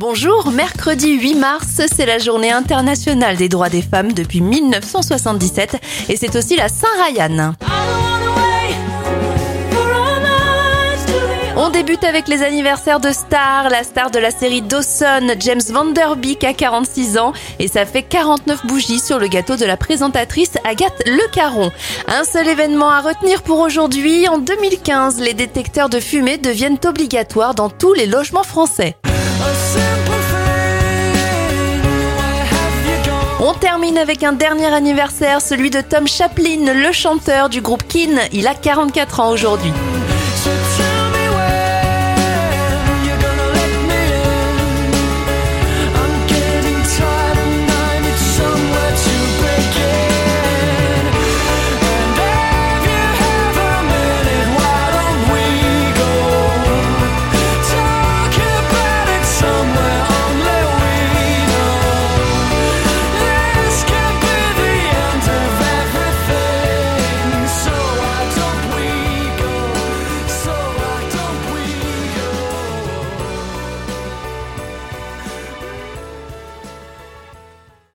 Bonjour, mercredi 8 mars, c'est la journée internationale des droits des femmes depuis 1977 et c'est aussi la Saint-Ryan. On débute avec les anniversaires de stars. La star de la série Dawson, James Van Der Beek, a 46 ans et ça fait 49 bougies sur le gâteau de la présentatrice Agathe Le Caron. Un seul événement à retenir pour aujourd'hui. En 2015, les détecteurs de fumée deviennent obligatoires dans tous les logements français. On termine avec un dernier anniversaire, celui de Tom Chaplin, le chanteur du groupe Kin. Il a 44 ans aujourd'hui.